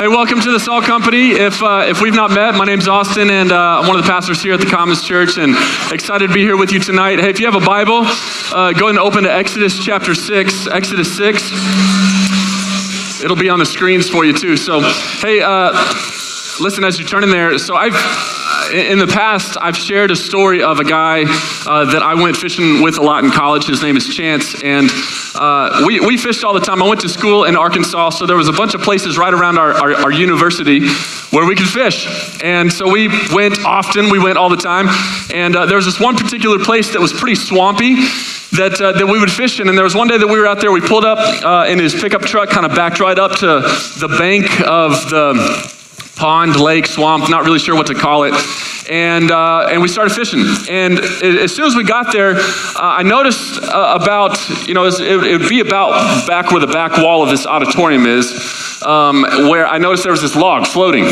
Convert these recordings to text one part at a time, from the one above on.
Hey, welcome to the Salt Company. If, uh, if we've not met, my name's Austin, and uh, I'm one of the pastors here at the Commons Church, and excited to be here with you tonight. Hey, if you have a Bible, uh, go ahead and open to Exodus chapter 6. Exodus 6. It'll be on the screens for you, too. So, hey, uh, listen as you turn in there. So, I've in the past, I've shared a story of a guy uh, that I went fishing with a lot in college. His name is Chance, and uh, we, we fished all the time. I went to school in Arkansas, so there was a bunch of places right around our, our, our university where we could fish. And so we went often, we went all the time. And uh, there was this one particular place that was pretty swampy that, uh, that we would fish in. And there was one day that we were out there, we pulled up uh, in his pickup truck, kind of backed right up to the bank of the pond, lake, swamp, not really sure what to call it. And, uh, and we started fishing. And as soon as we got there, uh, I noticed uh, about, you know, it would be about back where the back wall of this auditorium is, um, where I noticed there was this log floating.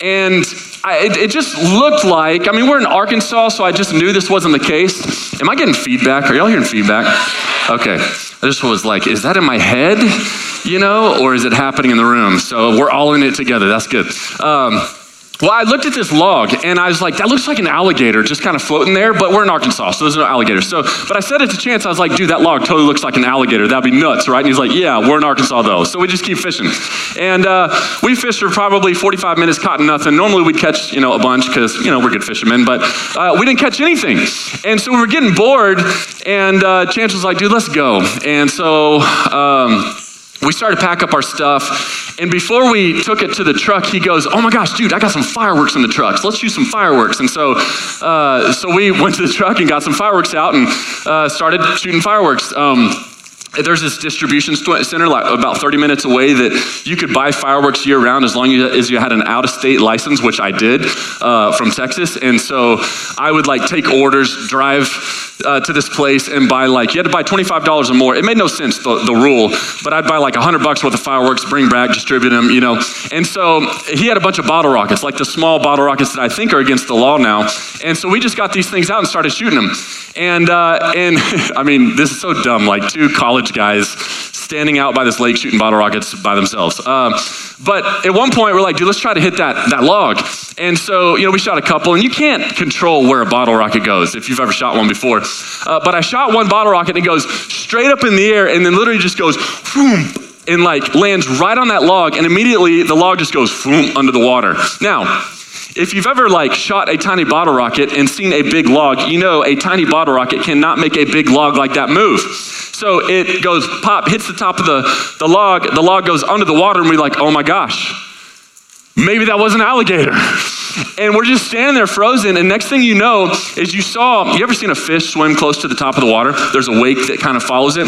And I, it, it, just looked like, I mean, we're in Arkansas, so I just knew this wasn't the case. Am I getting feedback? Are y'all hearing feedback? Okay. I just was like, is that in my head? you know, or is it happening in the room? So we're all in it together. That's good. Um, well, I looked at this log and I was like, that looks like an alligator just kind of floating there, but we're in Arkansas, so there's no alligator. So, but I said it to Chance, I was like, dude, that log totally looks like an alligator. That'd be nuts, right? And he's like, yeah, we're in Arkansas though. So we just keep fishing. And uh, we fished for probably 45 minutes, caught nothing. Normally we'd catch, you know, a bunch because, you know, we're good fishermen, but uh, we didn't catch anything. And so we were getting bored and uh, Chance was like, dude, let's go. And so, um, we started to pack up our stuff. And before we took it to the truck, he goes, Oh my gosh, dude, I got some fireworks in the truck. So let's shoot some fireworks. And so, uh, so we went to the truck and got some fireworks out and uh, started shooting fireworks. Um, there's this distribution center like about 30 minutes away that you could buy fireworks year round as long as you had an out of state license, which I did uh, from Texas. And so I would like take orders, drive uh, to this place and buy like, you had to buy $25 or more. It made no sense, the, the rule, but I'd buy like 100 bucks worth of fireworks, bring back, distribute them, you know. And so he had a bunch of bottle rockets, like the small bottle rockets that I think are against the law now. And so we just got these things out and started shooting them. And, uh, and I mean, this is so dumb, like two college guys standing out by this lake shooting bottle rockets by themselves. Um, but at one point, we're like, dude, let's try to hit that, that log. And so, you know, we shot a couple, and you can't control where a bottle rocket goes if you've ever shot one before. Uh, but I shot one bottle rocket, and it goes straight up in the air, and then literally just goes, boom, and like lands right on that log, and immediately the log just goes boom under the water. Now, if you've ever like shot a tiny bottle rocket and seen a big log, you know a tiny bottle rocket cannot make a big log like that move. So it goes pop, hits the top of the, the log, the log goes under the water, and we're like, oh my gosh, maybe that was an alligator. And we're just standing there frozen, and next thing you know is you saw, you ever seen a fish swim close to the top of the water? There's a wake that kind of follows it.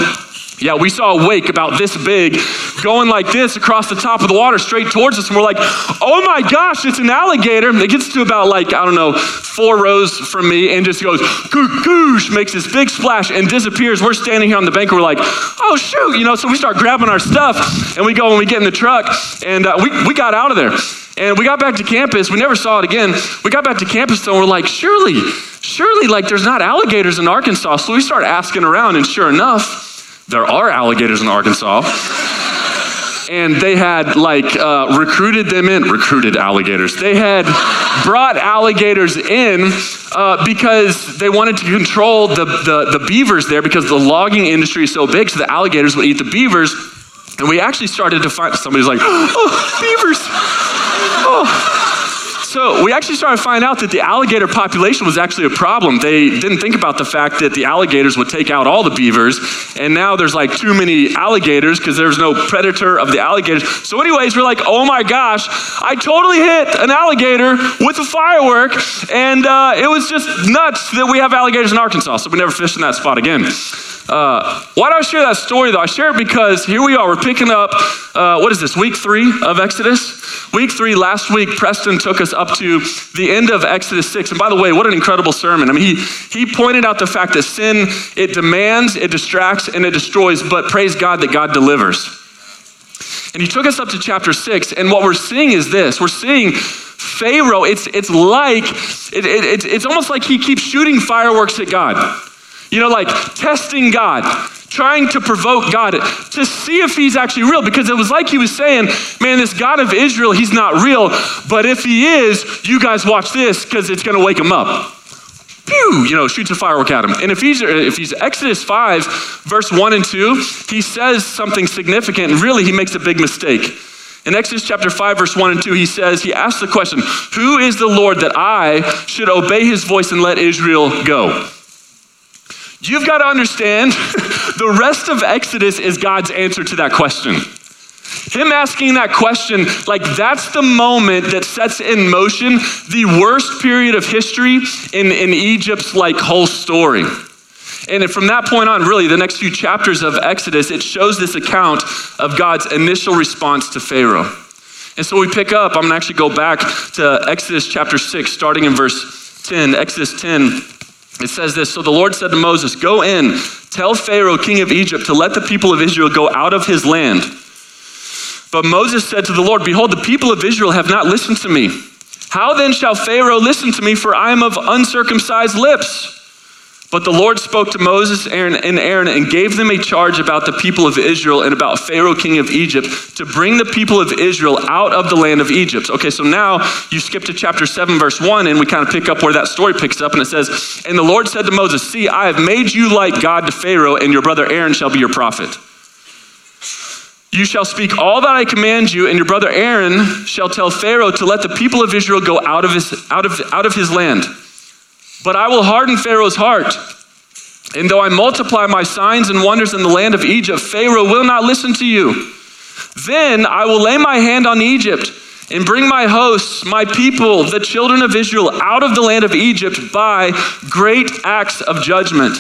Yeah, we saw a wake about this big going like this across the top of the water straight towards us. And we're like, oh my gosh, it's an alligator. It gets to about like, I don't know, four rows from me and just goes, goosh, makes this big splash and disappears. We're standing here on the bank and we're like, oh shoot, you know, so we start grabbing our stuff and we go and we get in the truck and uh, we, we got out of there. And we got back to campus. We never saw it again. We got back to campus and we're like, surely, surely, like there's not alligators in Arkansas. So we start asking around and sure enough, there are alligators in Arkansas. and they had like uh, recruited them in, recruited alligators. They had brought alligators in uh, because they wanted to control the, the, the beavers there because the logging industry is so big, so the alligators would eat the beavers. And we actually started to find somebody's like, oh, beavers. Oh. So we actually started to find out that the alligator population was actually a problem. They didn't think about the fact that the alligators would take out all the beavers, and now there's like too many alligators because there's no predator of the alligators. So, anyways, we're like, oh my gosh, I totally hit an alligator with a firework, and uh, it was just nuts that we have alligators in Arkansas. So we never fished in that spot again. Uh, why do I share that story though? I share it because here we are, we're picking up, uh, what is this, week three of Exodus? Week three, last week, Preston took us up to the end of Exodus 6. And by the way, what an incredible sermon. I mean, he, he pointed out the fact that sin, it demands, it distracts, and it destroys, but praise God that God delivers. And he took us up to chapter 6, and what we're seeing is this we're seeing Pharaoh, it's, it's like, it, it, it's almost like he keeps shooting fireworks at God. You know, like testing God, trying to provoke God to see if he's actually real because it was like he was saying, Man, this God of Israel, he's not real, but if he is, you guys watch this because it's going to wake him up. Pew, you know, shoots a firework at him. And if he's, Exodus 5, verse 1 and 2, he says something significant, and really he makes a big mistake. In Exodus chapter 5, verse 1 and 2, he says, he asks the question, Who is the Lord that I should obey his voice and let Israel go? You've got to understand the rest of Exodus is God's answer to that question. Him asking that question, like that's the moment that sets in motion the worst period of history in, in Egypt's like whole story. And from that point on, really, the next few chapters of Exodus, it shows this account of God's initial response to Pharaoh. And so we pick up, I'm gonna actually go back to Exodus chapter 6, starting in verse 10. Exodus 10, it says this So the Lord said to Moses, Go in, tell Pharaoh, king of Egypt, to let the people of Israel go out of his land. But Moses said to the Lord, Behold, the people of Israel have not listened to me. How then shall Pharaoh listen to me, for I am of uncircumcised lips? But the Lord spoke to Moses Aaron, and Aaron and gave them a charge about the people of Israel and about Pharaoh, king of Egypt, to bring the people of Israel out of the land of Egypt. Okay, so now you skip to chapter 7, verse 1, and we kind of pick up where that story picks up, and it says, And the Lord said to Moses, See, I have made you like God to Pharaoh, and your brother Aaron shall be your prophet. You shall speak all that I command you, and your brother Aaron shall tell Pharaoh to let the people of Israel go out of his, out of, out of his land. But I will harden Pharaoh's heart. And though I multiply my signs and wonders in the land of Egypt, Pharaoh will not listen to you. Then I will lay my hand on Egypt and bring my hosts, my people, the children of Israel, out of the land of Egypt by great acts of judgment.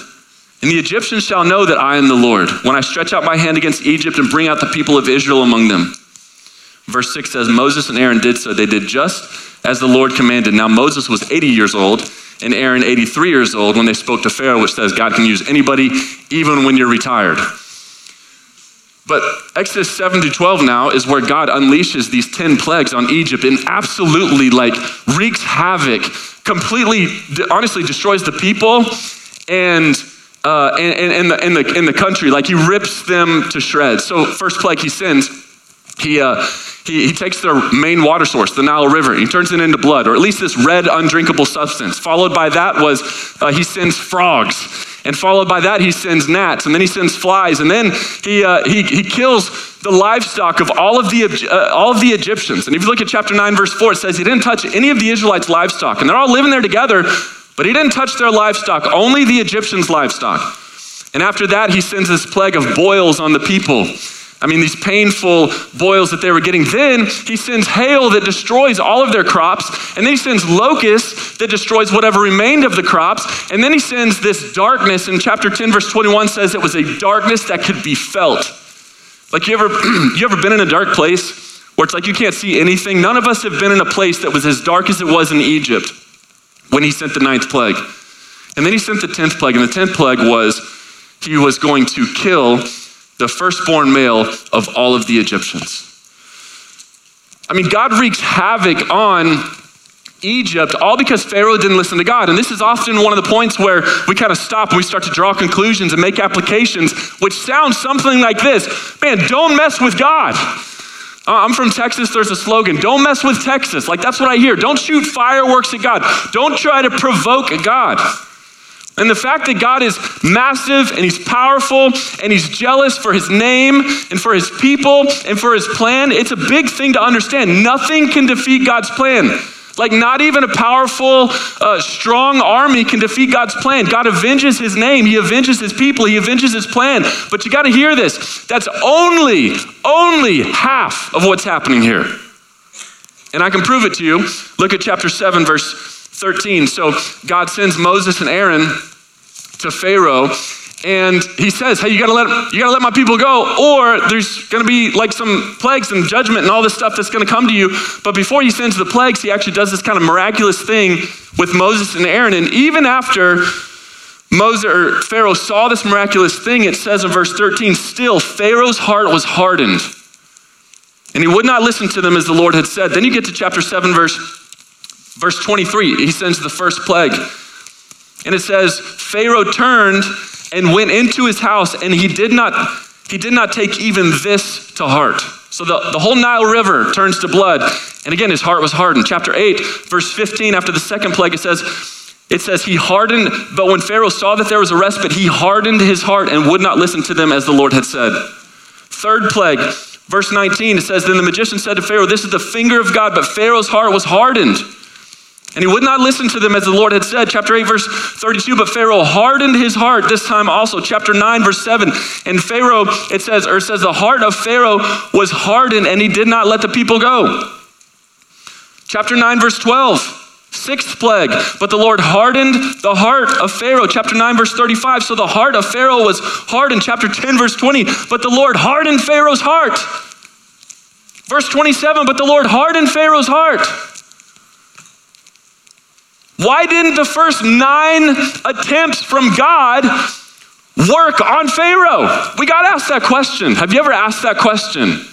And the Egyptians shall know that I am the Lord when I stretch out my hand against Egypt and bring out the people of Israel among them. Verse 6 says, Moses and Aaron did so. They did just as the Lord commanded. Now Moses was 80 years old and Aaron 83 years old when they spoke to Pharaoh, which says God can use anybody, even when you're retired. But Exodus 7 to 12 now is where God unleashes these 10 plagues on Egypt and absolutely like wreaks havoc, completely, honestly destroys the people and uh, and, and, the, and, the, and the country. Like he rips them to shreds. So, first plague, he sins. He, uh, he, he takes their main water source, the Nile River, and he turns it into blood, or at least this red, undrinkable substance. Followed by that was uh, he sends frogs. And followed by that, he sends gnats, and then he sends flies, and then he, uh, he, he kills the livestock of all of, the, uh, all of the Egyptians. And if you look at chapter 9, verse 4, it says he didn't touch any of the Israelites' livestock. And they're all living there together, but he didn't touch their livestock, only the Egyptians' livestock. And after that, he sends this plague of boils on the people. I mean, these painful boils that they were getting. Then he sends hail that destroys all of their crops. And then he sends locusts that destroys whatever remained of the crops. And then he sends this darkness. In chapter 10, verse 21 says it was a darkness that could be felt. Like you ever, you ever been in a dark place where it's like you can't see anything? None of us have been in a place that was as dark as it was in Egypt when he sent the ninth plague. And then he sent the tenth plague. And the tenth plague was he was going to kill the firstborn male of all of the Egyptians. I mean, God wreaks havoc on Egypt, all because Pharaoh didn't listen to God. And this is often one of the points where we kind of stop and we start to draw conclusions and make applications, which sounds something like this Man, don't mess with God. Uh, I'm from Texas. There's a slogan don't mess with Texas. Like, that's what I hear. Don't shoot fireworks at God. Don't try to provoke God. And the fact that God is massive and he's powerful and he's jealous for his name and for his people and for his plan, it's a big thing to understand. Nothing can defeat God's plan. Like, not even a powerful, uh, strong army can defeat God's plan. God avenges his name, he avenges his people, he avenges his plan. But you got to hear this that's only, only half of what's happening here. And I can prove it to you. Look at chapter 7, verse 13. So God sends Moses and Aaron to Pharaoh and he says, "Hey, you got to let you got to let my people go or there's going to be like some plagues and judgment and all this stuff that's going to come to you." But before he sends the plagues, he actually does this kind of miraculous thing with Moses and Aaron and even after Moses or Pharaoh saw this miraculous thing, it says in verse 13, still Pharaoh's heart was hardened. And he would not listen to them as the Lord had said. Then you get to chapter 7 verse Verse 23, he sends the first plague. And it says, Pharaoh turned and went into his house, and he did not, he did not take even this to heart. So the, the whole Nile River turns to blood. And again, his heart was hardened. Chapter 8, verse 15, after the second plague, it says, it says, He hardened, but when Pharaoh saw that there was a respite, he hardened his heart and would not listen to them as the Lord had said. Third plague, verse 19, it says, Then the magician said to Pharaoh, This is the finger of God, but Pharaoh's heart was hardened. And he would not listen to them as the Lord had said. Chapter 8, verse 32. But Pharaoh hardened his heart this time also. Chapter 9, verse 7. And Pharaoh, it says, or it says, the heart of Pharaoh was hardened and he did not let the people go. Chapter 9, verse 12. Sixth plague, but the Lord hardened the heart of Pharaoh. Chapter 9, verse 35. So the heart of Pharaoh was hardened. Chapter 10, verse 20. But the Lord hardened Pharaoh's heart. Verse 27. But the Lord hardened Pharaoh's heart. Why didn't the first nine attempts from God work on Pharaoh? We got to ask that question. Have you ever asked that question?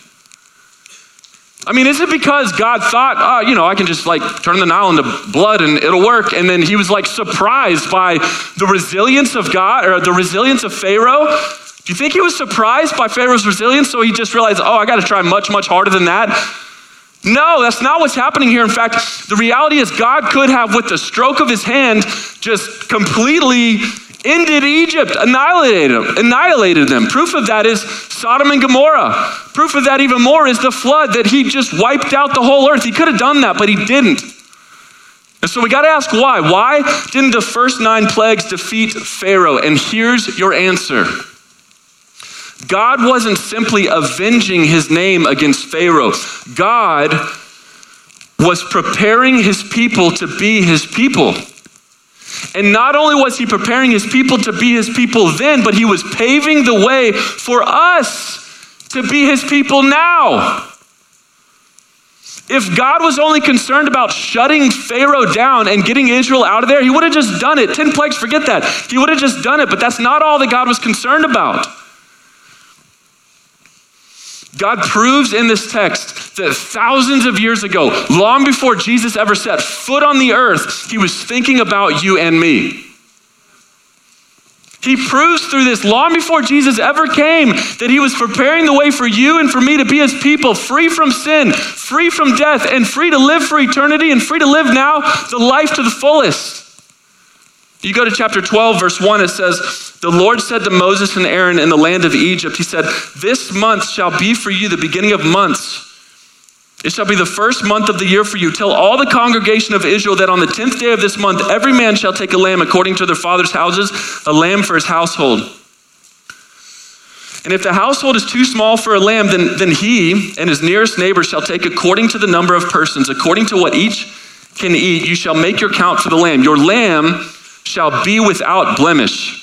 I mean, is it because God thought, oh, you know, I can just like turn the Nile into blood and it'll work? And then he was like surprised by the resilience of God or the resilience of Pharaoh? Do you think he was surprised by Pharaoh's resilience? So he just realized, oh, I got to try much, much harder than that? No, that's not what's happening here. In fact, the reality is God could have, with the stroke of his hand, just completely ended Egypt, annihilated them, annihilated them. Proof of that is Sodom and Gomorrah. Proof of that even more is the flood that he just wiped out the whole earth. He could have done that, but he didn't. And so we got to ask why. Why didn't the first nine plagues defeat Pharaoh? And here's your answer. God wasn't simply avenging his name against Pharaoh. God was preparing his people to be his people. And not only was he preparing his people to be his people then, but he was paving the way for us to be his people now. If God was only concerned about shutting Pharaoh down and getting Israel out of there, he would have just done it. 10 plagues, forget that. He would have just done it, but that's not all that God was concerned about. God proves in this text that thousands of years ago, long before Jesus ever set foot on the earth, he was thinking about you and me. He proves through this long before Jesus ever came that he was preparing the way for you and for me to be his people, free from sin, free from death, and free to live for eternity and free to live now the life to the fullest. You go to chapter 12, verse 1, it says, The Lord said to Moses and Aaron in the land of Egypt, He said, This month shall be for you the beginning of months. It shall be the first month of the year for you. Tell all the congregation of Israel that on the tenth day of this month, every man shall take a lamb according to their father's houses, a lamb for his household. And if the household is too small for a lamb, then, then he and his nearest neighbor shall take according to the number of persons, according to what each can eat. You shall make your count for the lamb. Your lamb shall be without blemish.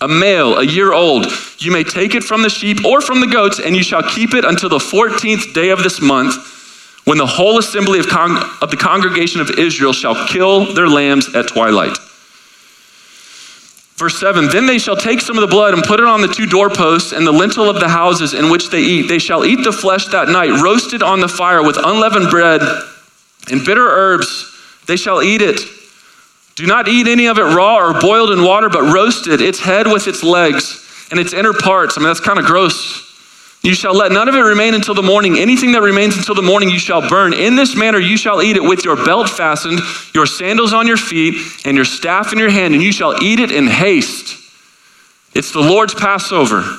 A male, a year old, you may take it from the sheep or from the goats, and you shall keep it until the 14th day of this month, when the whole assembly of, con- of the congregation of Israel shall kill their lambs at twilight. Verse 7 Then they shall take some of the blood and put it on the two doorposts and the lintel of the houses in which they eat. They shall eat the flesh that night, roasted on the fire with unleavened bread and bitter herbs. They shall eat it. Do not eat any of it raw or boiled in water, but roasted, its head with its legs and its inner parts. I mean, that's kind of gross. You shall let none of it remain until the morning. Anything that remains until the morning you shall burn. In this manner you shall eat it with your belt fastened, your sandals on your feet, and your staff in your hand, and you shall eat it in haste. It's the Lord's Passover.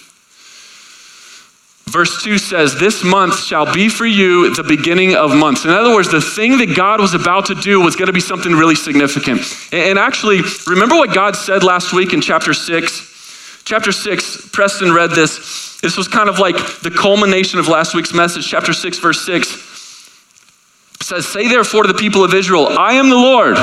Verse 2 says, This month shall be for you the beginning of months. In other words, the thing that God was about to do was going to be something really significant. And actually, remember what God said last week in chapter 6? Chapter 6, Preston read this. This was kind of like the culmination of last week's message. Chapter 6, verse 6 says, Say therefore to the people of Israel, I am the Lord,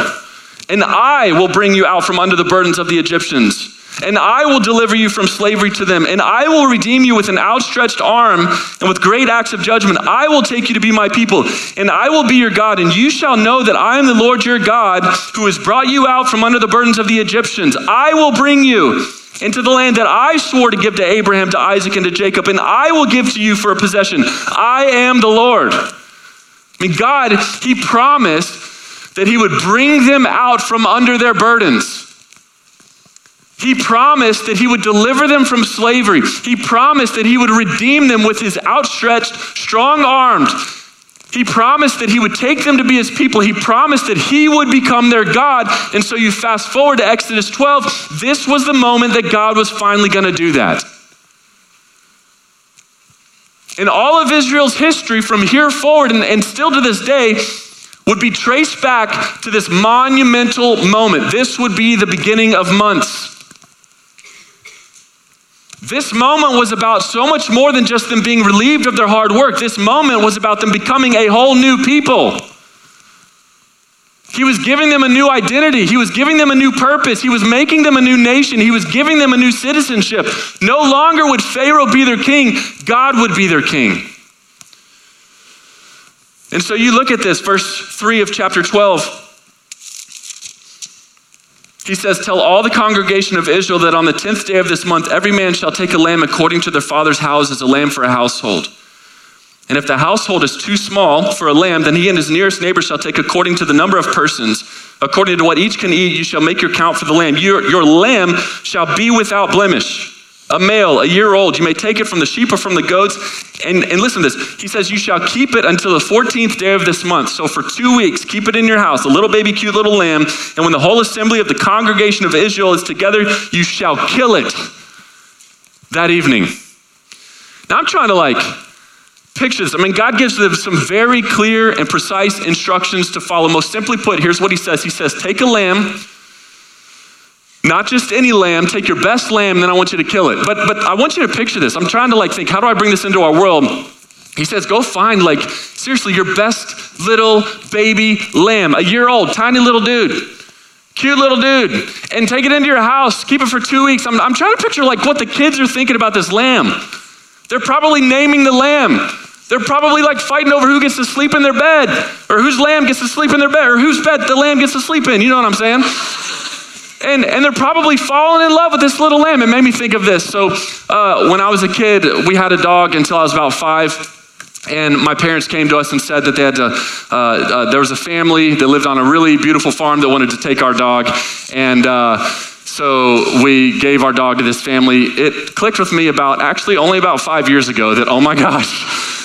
and I will bring you out from under the burdens of the Egyptians and I will deliver you from slavery to them, and I will redeem you with an outstretched arm and with great acts of judgment. I will take you to be my people, and I will be your God, and you shall know that I am the Lord your God who has brought you out from under the burdens of the Egyptians. I will bring you into the land that I swore to give to Abraham, to Isaac, and to Jacob, and I will give to you for a possession. I am the Lord. I mean, God, He promised that He would bring them out from under their burdens. He promised that he would deliver them from slavery. He promised that he would redeem them with his outstretched, strong arms. He promised that he would take them to be his people. He promised that he would become their God. And so you fast forward to Exodus 12. This was the moment that God was finally going to do that. In all of Israel's history from here forward and, and still to this day, would be traced back to this monumental moment. This would be the beginning of months. This moment was about so much more than just them being relieved of their hard work. This moment was about them becoming a whole new people. He was giving them a new identity. He was giving them a new purpose. He was making them a new nation. He was giving them a new citizenship. No longer would Pharaoh be their king, God would be their king. And so you look at this, verse 3 of chapter 12. He says, Tell all the congregation of Israel that on the tenth day of this month, every man shall take a lamb according to their father's house as a lamb for a household. And if the household is too small for a lamb, then he and his nearest neighbor shall take according to the number of persons. According to what each can eat, you shall make your count for the lamb. Your, your lamb shall be without blemish a male, a year old. You may take it from the sheep or from the goats. And, and listen to this. He says, You shall keep it until the 14th day of this month. So for two weeks, keep it in your house, a little baby, cute little lamb. And when the whole assembly of the congregation of Israel is together, you shall kill it that evening. Now I'm trying to like pictures. I mean, God gives them some very clear and precise instructions to follow. Most simply put, here's what He says He says, Take a lamb not just any lamb, take your best lamb, then I want you to kill it. But but I want you to picture this. I'm trying to like think, how do I bring this into our world? He says, go find like seriously your best little baby lamb, a year old, tiny little dude. Cute little dude, and take it into your house. Keep it for two weeks. I'm, I'm trying to picture like what the kids are thinking about this lamb. They're probably naming the lamb. They're probably like fighting over who gets to sleep in their bed, or whose lamb gets to sleep in their bed, or whose bed the lamb gets to sleep in. You know what I'm saying? And, and they're probably falling in love with this little lamb. It made me think of this. So, uh, when I was a kid, we had a dog until I was about five. And my parents came to us and said that they had to, uh, uh, there was a family that lived on a really beautiful farm that wanted to take our dog. And uh, so we gave our dog to this family. It clicked with me about, actually, only about five years ago that, oh my gosh,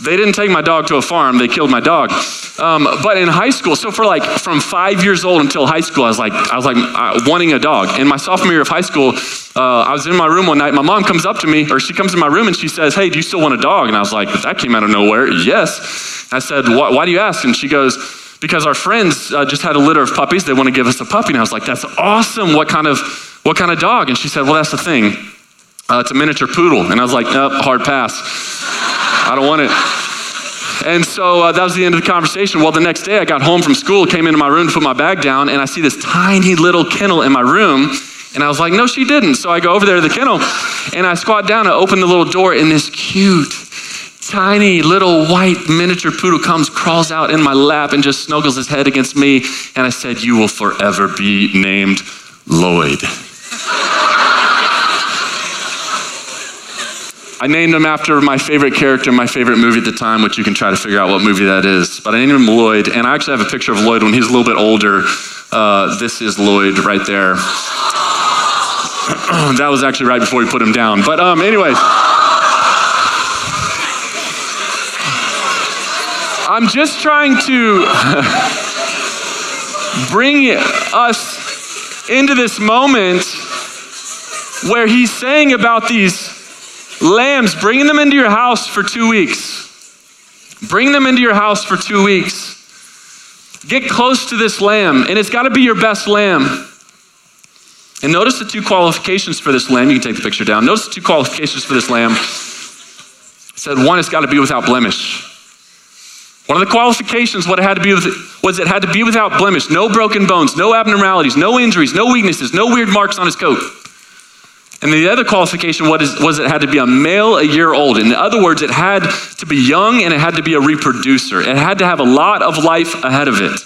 they didn't take my dog to a farm, they killed my dog. Um, but in high school, so for like from five years old until high school, I was like, I was like uh, wanting a dog. In my sophomore year of high school, uh, I was in my room one night. My mom comes up to me, or she comes in my room and she says, "Hey, do you still want a dog?" And I was like, "That came out of nowhere." Yes. I said, "Why, do you ask?" And she goes, "Because our friends uh, just had a litter of puppies. They want to give us a puppy." And I was like, "That's awesome. What kind of what kind of dog?" And she said, "Well, that's the thing. Uh, it's a miniature poodle." And I was like, "Nope, hard pass. I don't want it." And so uh, that was the end of the conversation. Well, the next day I got home from school, came into my room to put my bag down, and I see this tiny little kennel in my room. And I was like, no, she didn't. So I go over there to the kennel and I squat down and open the little door, and this cute, tiny little white miniature poodle comes, crawls out in my lap, and just snuggles his head against me. And I said, You will forever be named Lloyd. I named him after my favorite character in my favorite movie at the time, which you can try to figure out what movie that is. But I named him Lloyd, and I actually have a picture of Lloyd when he's a little bit older. Uh, this is Lloyd right there. that was actually right before we put him down. But, um, anyways. I'm just trying to bring us into this moment where he's saying about these lambs, bringing them into your house for two weeks. Bring them into your house for two weeks. Get close to this lamb, and it's got to be your best lamb. And notice the two qualifications for this lamb. You can take the picture down. Notice the two qualifications for this lamb. It said one, it's got to be without blemish. One of the qualifications, what it had to be with, was it had to be without blemish, no broken bones, no abnormalities, no injuries, no weaknesses, no weird marks on his coat. And the other qualification was, it had to be a male a year old. In other words, it had to be young and it had to be a reproducer. It had to have a lot of life ahead of it.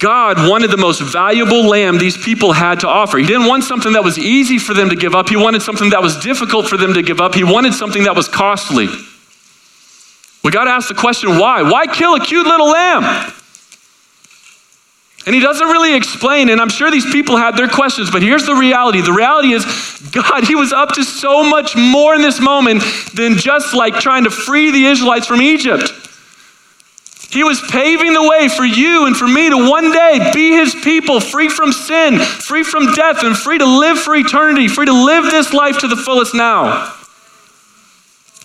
God wanted the most valuable lamb these people had to offer. He didn't want something that was easy for them to give up. He wanted something that was difficult for them to give up. He wanted something that was costly. We got to ask the question why? Why kill a cute little lamb? And he doesn't really explain, and I'm sure these people had their questions, but here's the reality. The reality is, God, he was up to so much more in this moment than just like trying to free the Israelites from Egypt. He was paving the way for you and for me to one day be his people, free from sin, free from death, and free to live for eternity, free to live this life to the fullest now.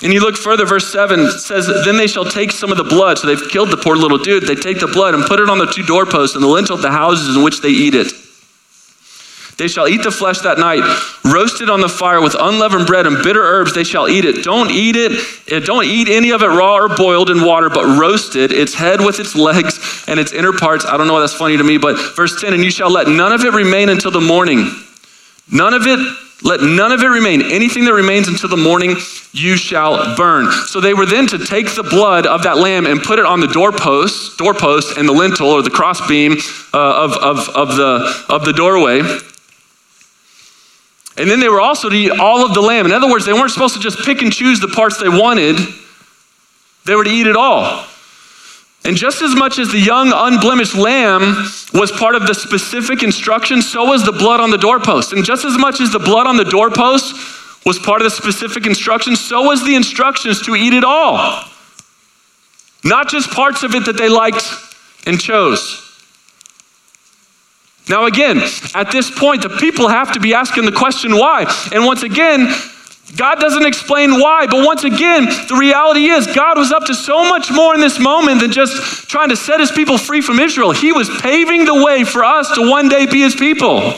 And you look further, verse 7 says, Then they shall take some of the blood. So they've killed the poor little dude. They take the blood and put it on the two doorposts and the lintel of the houses in which they eat it. They shall eat the flesh that night, roasted on the fire with unleavened bread and bitter herbs. They shall eat it. Don't eat it. Don't eat any of it raw or boiled in water, but roasted, its head with its legs and its inner parts. I don't know why that's funny to me, but verse 10 And you shall let none of it remain until the morning. None of it let none of it remain. Anything that remains until the morning, you shall burn. So they were then to take the blood of that lamb and put it on the doorpost, doorpost and the lintel or the crossbeam uh, of, of, of, the, of the doorway. And then they were also to eat all of the lamb. In other words, they weren't supposed to just pick and choose the parts they wanted, they were to eat it all. And just as much as the young, unblemished lamb was part of the specific instruction, so was the blood on the doorpost. And just as much as the blood on the doorpost was part of the specific instruction, so was the instructions to eat it all. Not just parts of it that they liked and chose. Now, again, at this point, the people have to be asking the question why. And once again, God doesn't explain why, but once again, the reality is God was up to so much more in this moment than just trying to set his people free from Israel. He was paving the way for us to one day be his people.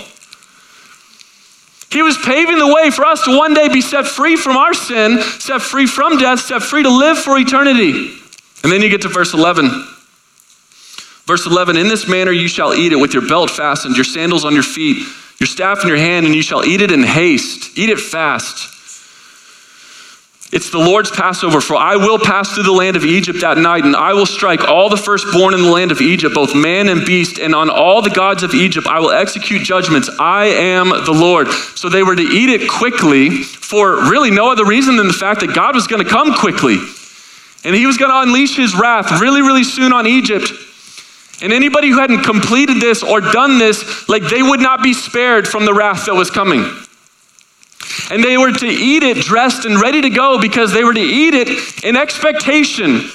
He was paving the way for us to one day be set free from our sin, set free from death, set free to live for eternity. And then you get to verse 11. Verse 11 In this manner you shall eat it with your belt fastened, your sandals on your feet, your staff in your hand, and you shall eat it in haste. Eat it fast. It's the Lord's Passover, for I will pass through the land of Egypt that night, and I will strike all the firstborn in the land of Egypt, both man and beast, and on all the gods of Egypt I will execute judgments. I am the Lord. So they were to eat it quickly for really no other reason than the fact that God was going to come quickly. And he was going to unleash his wrath really, really soon on Egypt. And anybody who hadn't completed this or done this, like they would not be spared from the wrath that was coming. And they were to eat it dressed and ready to go because they were to eat it in expectation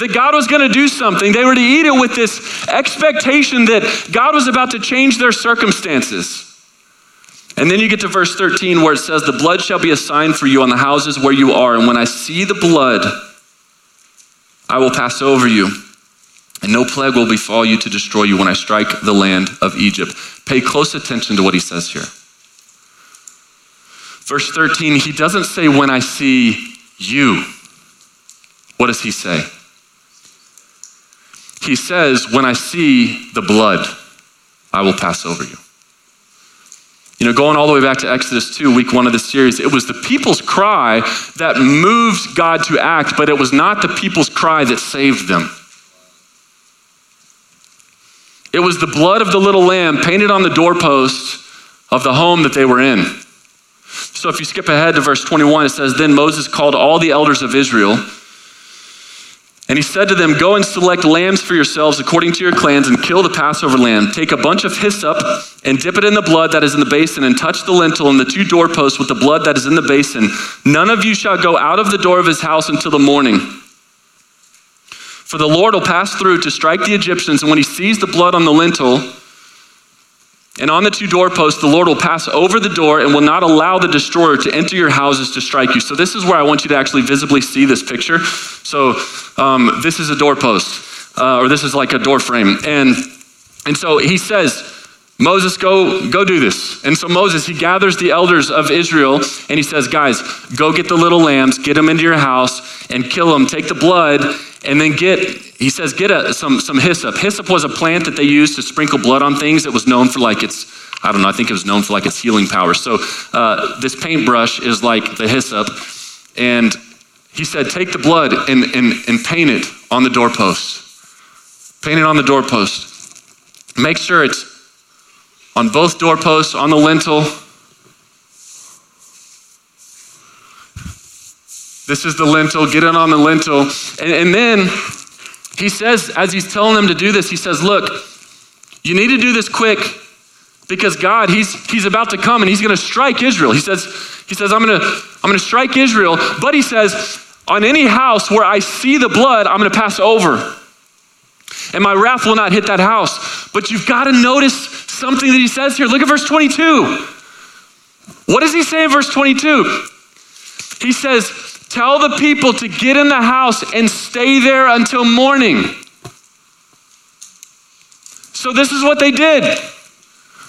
that God was going to do something. They were to eat it with this expectation that God was about to change their circumstances. And then you get to verse 13 where it says, The blood shall be a sign for you on the houses where you are. And when I see the blood, I will pass over you. And no plague will befall you to destroy you when I strike the land of Egypt. Pay close attention to what he says here. Verse 13, he doesn't say, When I see you. What does he say? He says, When I see the blood, I will pass over you. You know, going all the way back to Exodus 2, week one of the series, it was the people's cry that moved God to act, but it was not the people's cry that saved them. It was the blood of the little lamb painted on the doorpost of the home that they were in. So if you skip ahead to verse 21, it says, Then Moses called all the elders of Israel. And he said to them, Go and select lambs for yourselves according to your clans and kill the Passover lamb. Take a bunch of hyssop and dip it in the blood that is in the basin and touch the lintel and the two doorposts with the blood that is in the basin. None of you shall go out of the door of his house until the morning. For the Lord will pass through to strike the Egyptians, and when he sees the blood on the lintel, and on the two doorposts, the Lord will pass over the door and will not allow the destroyer to enter your houses to strike you. So, this is where I want you to actually visibly see this picture. So, um, this is a doorpost, uh, or this is like a door frame. And, and so he says, Moses, go, go do this. And so Moses, he gathers the elders of Israel and he says, Guys, go get the little lambs, get them into your house and kill them. Take the blood and then get, he says, get a, some, some hyssop. Hyssop was a plant that they used to sprinkle blood on things. It was known for like its I don't know, I think it was known for like its healing power. So uh, this paintbrush is like the hyssop. And he said, take the blood and, and, and paint it on the doorpost. Paint it on the doorpost. Make sure it's on both doorposts, on the lintel. This is the lintel. Get it on the lintel. And, and then he says, as he's telling them to do this, he says, Look, you need to do this quick because God, he's, he's about to come and he's going to strike Israel. He says, he says I'm going to I'm going to strike Israel, but he says, on any house where I see the blood, I'm going to pass over. And my wrath will not hit that house. But you've got to notice something that he says here. Look at verse 22. What does he say in verse 22? He says, Tell the people to get in the house and stay there until morning. So, this is what they did.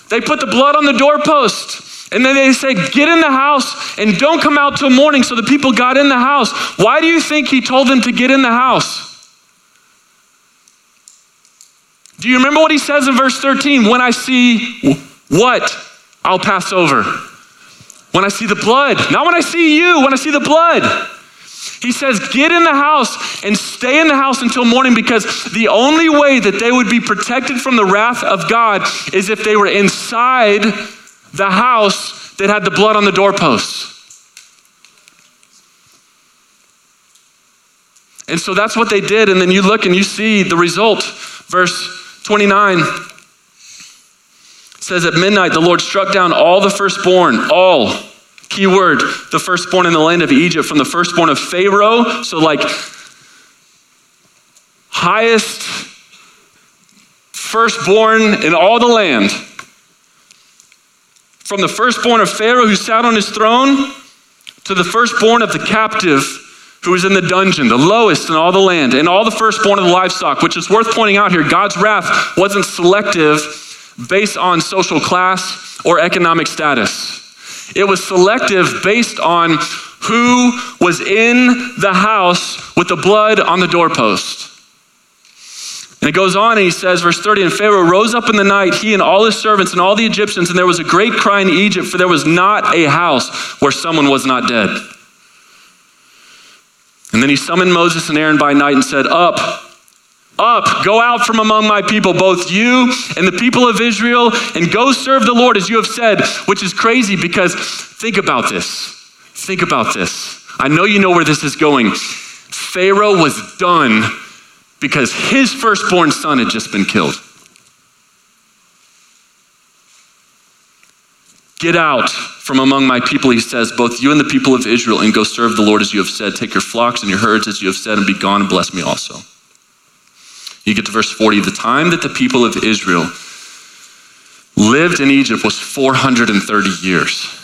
They put the blood on the doorpost. And then they say, Get in the house and don't come out till morning. So the people got in the house. Why do you think he told them to get in the house? Do you remember what he says in verse 13? When I see what? I'll pass over. When I see the blood. Not when I see you, when I see the blood. He says, Get in the house and stay in the house until morning because the only way that they would be protected from the wrath of God is if they were inside the house that had the blood on the doorposts. And so that's what they did. And then you look and you see the result. Verse 29 says, At midnight, the Lord struck down all the firstborn, all, key word, the firstborn in the land of Egypt, from the firstborn of Pharaoh, so like highest firstborn in all the land from the firstborn of Pharaoh who sat on his throne to the firstborn of the captive who was in the dungeon, the lowest in all the land, and all the firstborn of the livestock, which is worth pointing out here. God's wrath wasn't selective based on social class or economic status, it was selective based on who was in the house with the blood on the doorpost. And it goes on and he says, verse 30, and Pharaoh rose up in the night, he and all his servants and all the Egyptians, and there was a great cry in Egypt, for there was not a house where someone was not dead. And then he summoned Moses and Aaron by night and said, Up, up, go out from among my people, both you and the people of Israel, and go serve the Lord as you have said, which is crazy because think about this. Think about this. I know you know where this is going. Pharaoh was done because his firstborn son had just been killed. Get out from among my people, he says, both you and the people of Israel, and go serve the Lord as you have said. Take your flocks and your herds as you have said, and be gone and bless me also. You get to verse 40. The time that the people of Israel lived in Egypt was 430 years.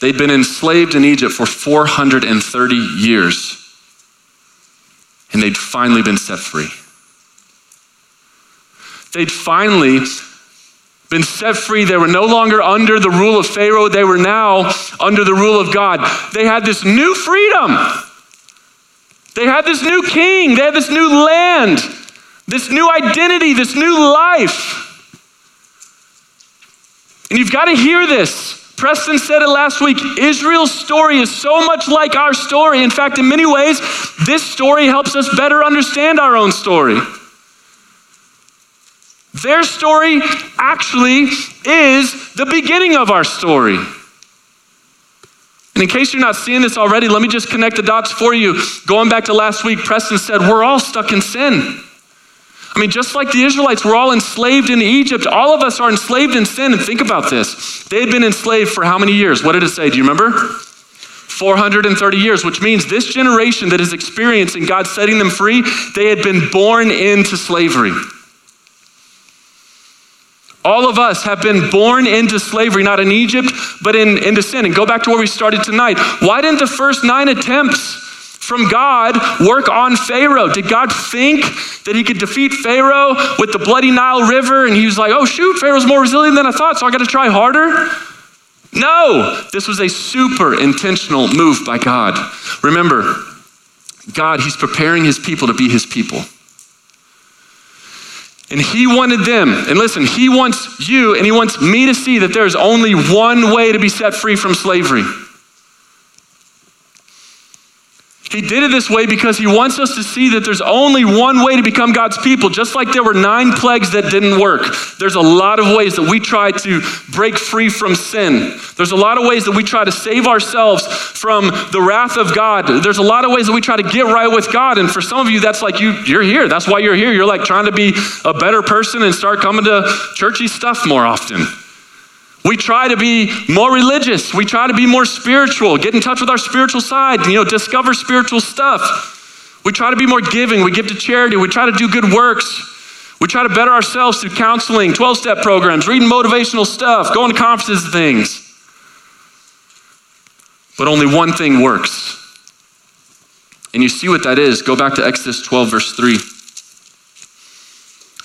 They'd been enslaved in Egypt for 430 years and they'd finally been set free. They'd finally been set free. They were no longer under the rule of Pharaoh, they were now under the rule of God. They had this new freedom. They had this new king. They had this new land, this new identity, this new life. And you've got to hear this. Preston said it last week. Israel's story is so much like our story. In fact, in many ways, this story helps us better understand our own story. Their story actually is the beginning of our story. And in case you're not seeing this already, let me just connect the dots for you. Going back to last week, Preston said, We're all stuck in sin. I mean, just like the Israelites we're all enslaved in Egypt, all of us are enslaved in sin. And think about this. They had been enslaved for how many years? What did it say? Do you remember? 430 years, which means this generation that is experiencing God setting them free, they had been born into slavery. All of us have been born into slavery, not in Egypt, but in, into sin. And go back to where we started tonight. Why didn't the first nine attempts from God work on Pharaoh? Did God think that he could defeat Pharaoh with the bloody Nile River? And he was like, oh, shoot, Pharaoh's more resilient than I thought, so I got to try harder? No, this was a super intentional move by God. Remember, God, he's preparing his people to be his people. And he wanted them, and listen, he wants you and he wants me to see that there's only one way to be set free from slavery. He did it this way because he wants us to see that there's only one way to become God's people. Just like there were nine plagues that didn't work, there's a lot of ways that we try to break free from sin. There's a lot of ways that we try to save ourselves from the wrath of God. There's a lot of ways that we try to get right with God. And for some of you, that's like you, you're here. That's why you're here. You're like trying to be a better person and start coming to churchy stuff more often. We try to be more religious. We try to be more spiritual, get in touch with our spiritual side, you know, discover spiritual stuff. We try to be more giving. We give to charity. We try to do good works. We try to better ourselves through counseling, 12 step programs, reading motivational stuff, going to conferences and things. But only one thing works. And you see what that is. Go back to Exodus 12, verse 3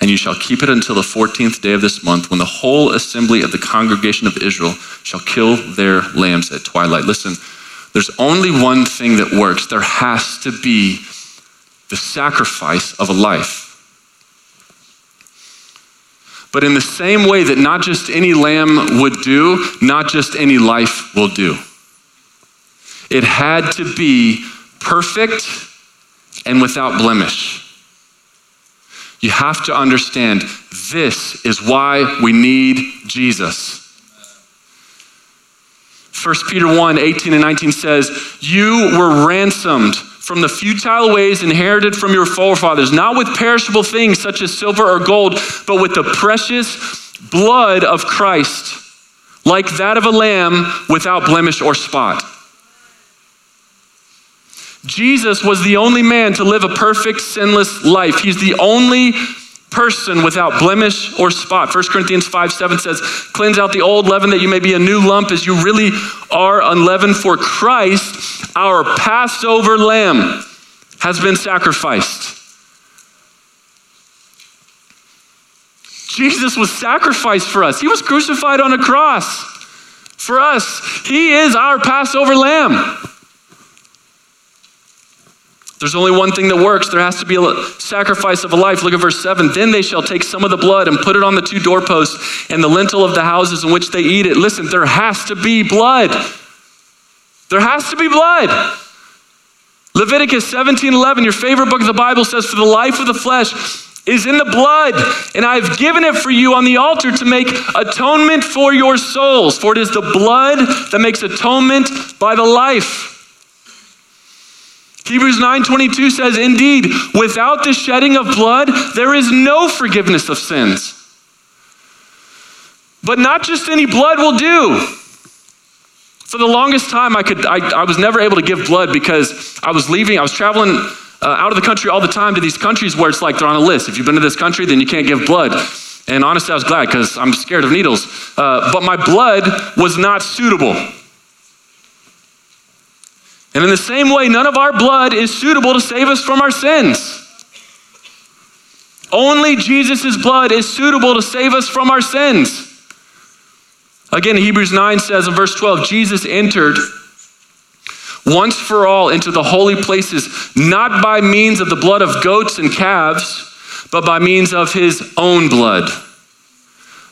and you shall keep it until the 14th day of this month, when the whole assembly of the congregation of Israel shall kill their lambs at twilight. Listen, there's only one thing that works there has to be the sacrifice of a life. But in the same way that not just any lamb would do, not just any life will do. It had to be perfect and without blemish. You have to understand this is why we need Jesus. 1 Peter 1 18 and 19 says, You were ransomed from the futile ways inherited from your forefathers, not with perishable things such as silver or gold, but with the precious blood of Christ, like that of a lamb without blemish or spot. Jesus was the only man to live a perfect, sinless life. He's the only person without blemish or spot. 1 Corinthians 5 7 says, Cleanse out the old leaven that you may be a new lump as you really are unleavened. For Christ, our Passover lamb, has been sacrificed. Jesus was sacrificed for us. He was crucified on a cross for us. He is our Passover lamb. There's only one thing that works. There has to be a sacrifice of a life. Look at verse 7. Then they shall take some of the blood and put it on the two doorposts and the lintel of the houses in which they eat it. Listen, there has to be blood. There has to be blood. Leviticus 17 11, your favorite book of the Bible says, For the life of the flesh is in the blood, and I've given it for you on the altar to make atonement for your souls. For it is the blood that makes atonement by the life. Hebrews 9:22 says, "Indeed, without the shedding of blood, there is no forgiveness of sins." But not just any blood will do. For the longest time, I could I, I was never able to give blood because I was leaving. I was traveling uh, out of the country all the time to these countries where it's like they're on a list. If you've been to this country, then you can't give blood. And honestly, I was glad because I'm scared of needles. Uh, but my blood was not suitable. And in the same way, none of our blood is suitable to save us from our sins. Only Jesus' blood is suitable to save us from our sins. Again, Hebrews 9 says in verse 12 Jesus entered once for all into the holy places, not by means of the blood of goats and calves, but by means of his own blood,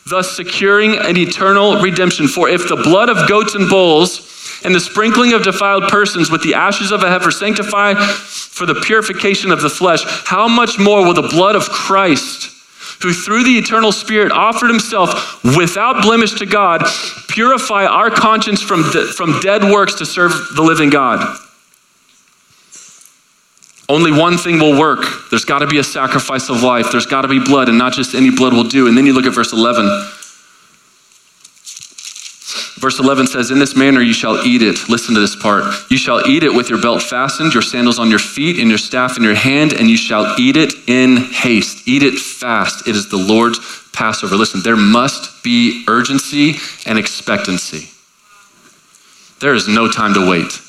thus securing an eternal redemption. For if the blood of goats and bulls, and the sprinkling of defiled persons with the ashes of a heifer sanctify for the purification of the flesh, how much more will the blood of Christ, who through the eternal Spirit offered himself without blemish to God, purify our conscience from, de- from dead works to serve the living God? Only one thing will work. There's got to be a sacrifice of life. There's got to be blood, and not just any blood will do. And then you look at verse 11. Verse 11 says, In this manner you shall eat it. Listen to this part. You shall eat it with your belt fastened, your sandals on your feet, and your staff in your hand, and you shall eat it in haste. Eat it fast. It is the Lord's Passover. Listen, there must be urgency and expectancy. There is no time to wait.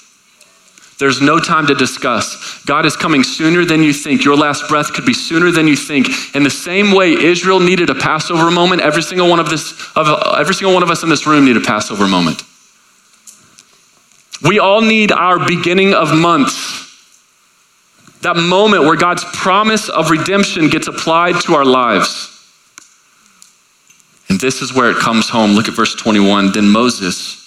There's no time to discuss. God is coming sooner than you think. Your last breath could be sooner than you think. In the same way Israel needed a Passover moment, every single one of this of every single one of us in this room need a Passover moment. We all need our beginning of month. That moment where God's promise of redemption gets applied to our lives. And this is where it comes home. Look at verse 21. Then Moses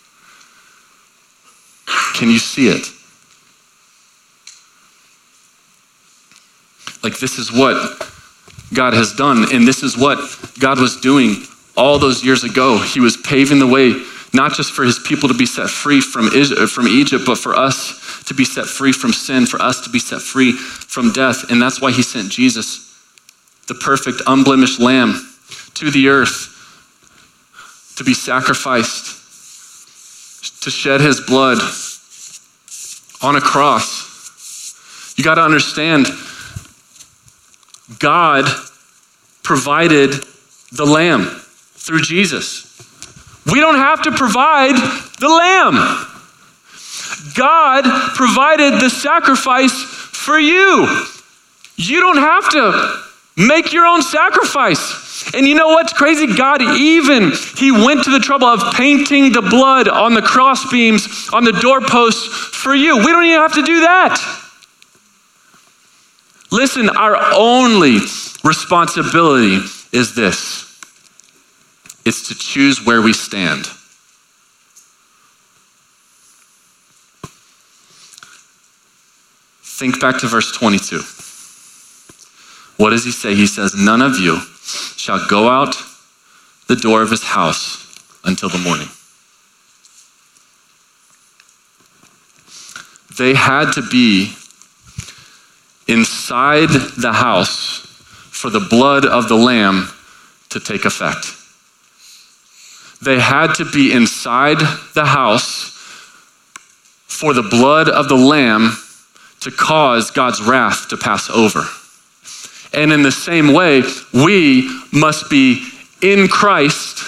Can you see it? Like, this is what God has done, and this is what God was doing all those years ago. He was paving the way, not just for his people to be set free from, uh, from Egypt, but for us to be set free from sin, for us to be set free from death. And that's why he sent Jesus, the perfect, unblemished lamb, to the earth to be sacrificed, to shed his blood on a cross. You got to understand, God provided the lamb through Jesus. We don't have to provide the lamb. God provided the sacrifice for you. You don't have to make your own sacrifice. And you know what's crazy? God even, He went to the trouble of painting the blood on the crossbeams, on the doorposts for you. We don't even have to do that. Listen, our only responsibility is this it's to choose where we stand. Think back to verse 22. What does he say? He says, None of you shall go out the door of his house until the morning. They had to be inside the house for the blood of the lamb to take effect. They had to be inside the house for the blood of the lamb to cause God's wrath to pass over. And in the same way, we must be in Christ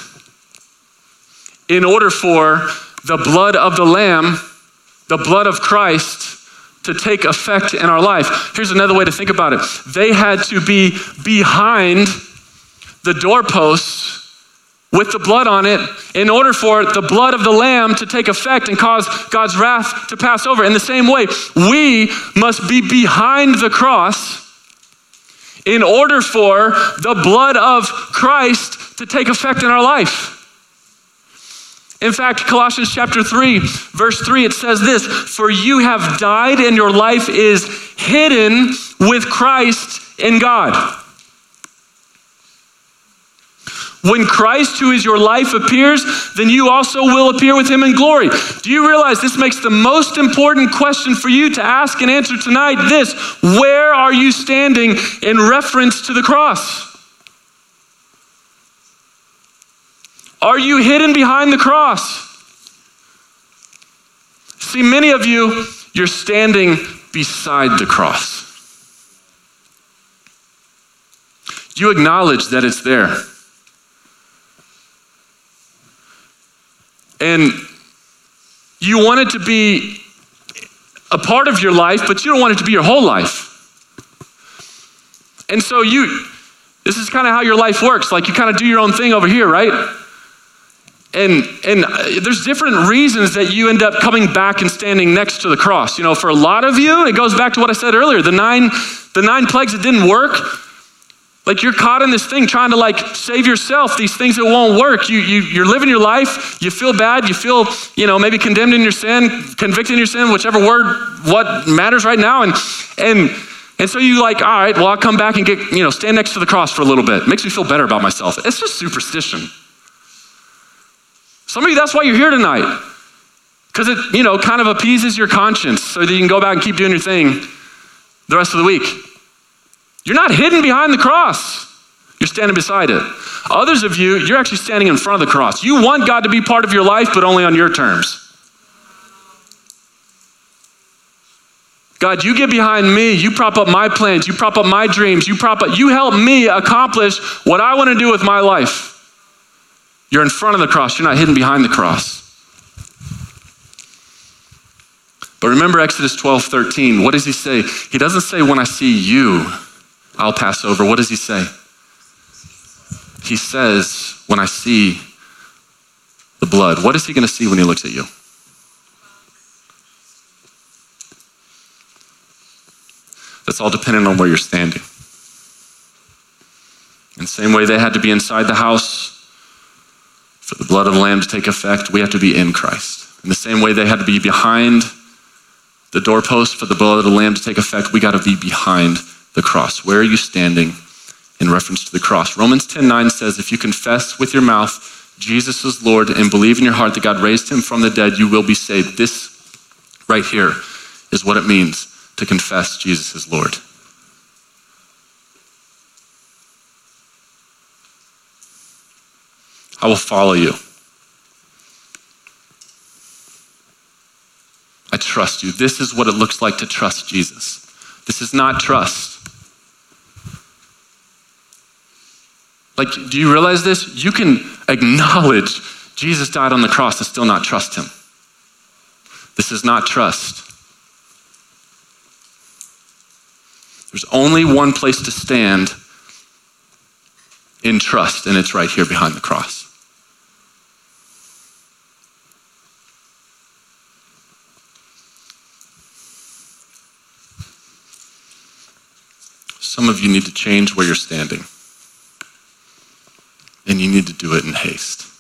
in order for the blood of the Lamb, the blood of Christ, to take effect in our life. Here's another way to think about it they had to be behind the doorposts with the blood on it in order for the blood of the Lamb to take effect and cause God's wrath to pass over. In the same way, we must be behind the cross in order for the blood of Christ to take effect in our life. In fact, Colossians chapter 3, verse 3, it says this For you have died, and your life is hidden with Christ in God. When Christ, who is your life, appears, then you also will appear with him in glory. Do you realize this makes the most important question for you to ask and answer tonight this Where are you standing in reference to the cross? Are you hidden behind the cross? See, many of you, you're standing beside the cross. You acknowledge that it's there. And you want it to be a part of your life, but you don't want it to be your whole life. And so you, this is kind of how your life works. Like you kind of do your own thing over here, right? And, and uh, there's different reasons that you end up coming back and standing next to the cross. You know, for a lot of you, it goes back to what I said earlier the nine, the nine plagues that didn't work. Like you're caught in this thing trying to like save yourself, these things that won't work. You, you, you're living your life, you feel bad, you feel, you know, maybe condemned in your sin, convicted in your sin, whichever word, what matters right now. And, and, and so you like, all right, well, I'll come back and get, you know, stand next to the cross for a little bit. Makes me feel better about myself. It's just superstition. Some of you, that's why you're here tonight. Because it, you know, kind of appeases your conscience so that you can go back and keep doing your thing the rest of the week. You're not hidden behind the cross. You're standing beside it. Others of you, you're actually standing in front of the cross. You want God to be part of your life, but only on your terms. God, you get behind me. You prop up my plans. You prop up my dreams. You prop up, you help me accomplish what I want to do with my life. You're in front of the cross. You're not hidden behind the cross. But remember Exodus 12, 13. What does he say? He doesn't say, when I see you, I'll pass over. What does he say? He says, When I see the blood, what is he going to see when he looks at you? That's all dependent on where you're standing. In the same way they had to be inside the house for the blood of the Lamb to take effect, we have to be in Christ. In the same way they had to be behind the doorpost for the blood of the Lamb to take effect, we got to be behind the cross. Where are you standing in reference to the cross? Romans 10 9 says, If you confess with your mouth Jesus is Lord and believe in your heart that God raised him from the dead, you will be saved. This right here is what it means to confess Jesus is Lord. I will follow you. I trust you. This is what it looks like to trust Jesus. This is not trust. Like, do you realize this? You can acknowledge Jesus died on the cross and still not trust him. This is not trust. There's only one place to stand in trust, and it's right here behind the cross. Some of you need to change where you're standing and you need to do it in haste.